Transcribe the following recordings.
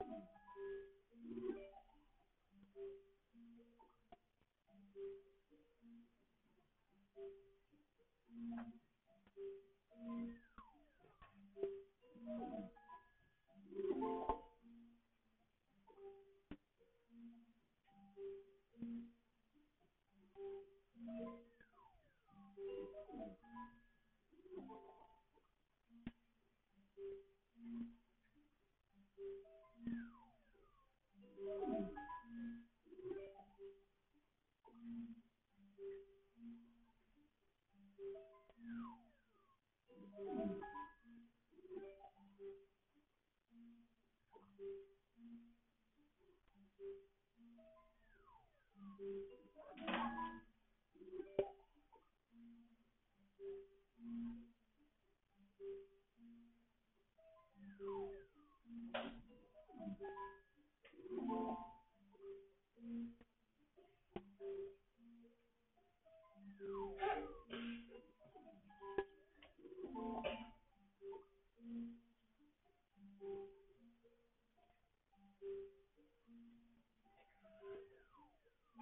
You got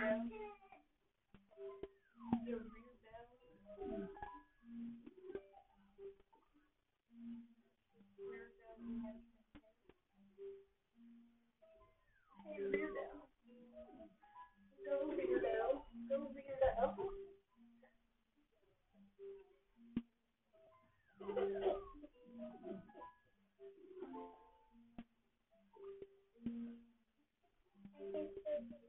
them. Hey, weirdo. Go weirdo. Go weirdo. Thank you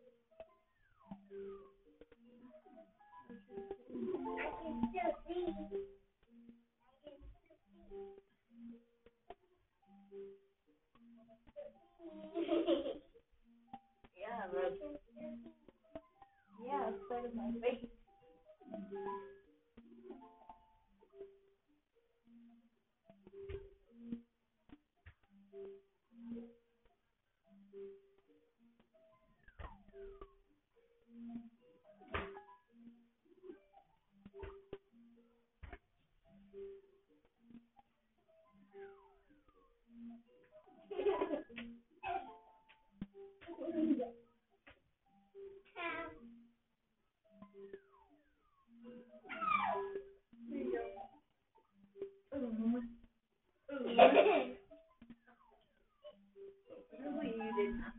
yeah, but yeah, it's part of my face. really you did not.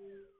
you.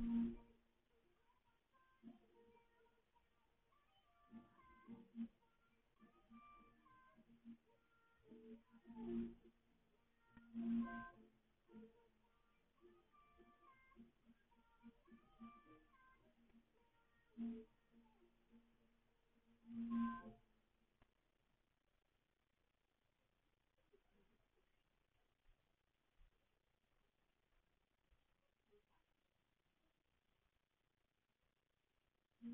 Mm-hmm.